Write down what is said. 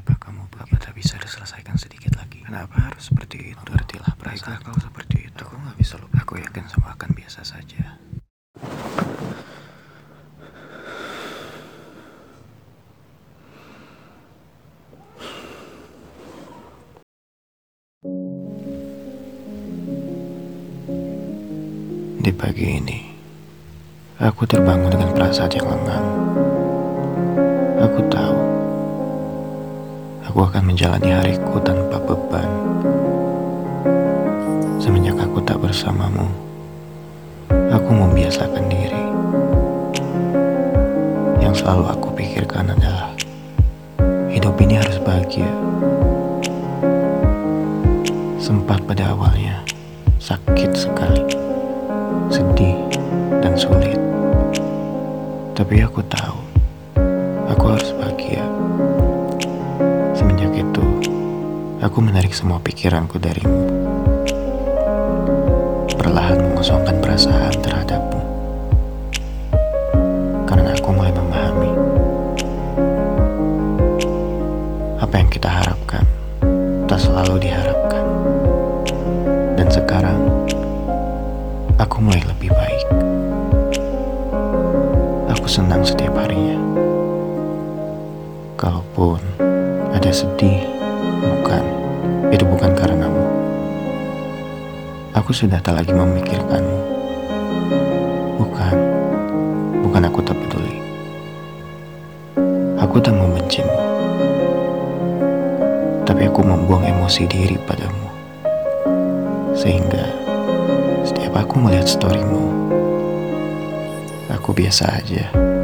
Kenapa kamu Kenapa tak bisa diselesaikan sedikit lagi? Kenapa harus seperti itu? Mengertilah perasaan kau seperti itu. Aku nggak bisa lupa. Aku yakin semua akan biasa saja. Di pagi ini, aku terbangun dengan perasaan yang lengang. Aku tahu, aku akan menjalani hariku tanpa beban. Semenjak aku tak bersamamu, aku membiasakan diri. Yang selalu aku pikirkan adalah hidup ini harus bahagia. Sempat pada awalnya sakit sekali, sedih dan sulit. Tapi aku tahu, aku harus bahagia. Semenjak itu, aku menarik semua pikiranku darimu. Perlahan mengosongkan perasaan terhadapmu. Karena aku mulai memahami apa yang kita harapkan tak selalu diharapkan. Dan sekarang, aku mulai lebih baik. Aku senang setiap harinya. Kalaupun ada sedih, bukan, itu bukan karenamu. Aku sudah tak lagi memikirkanmu. Bukan, bukan aku tak peduli. Aku tak membencimu. Tapi aku membuang emosi diri padamu. Sehingga setiap aku melihat storymu, aku biasa aja.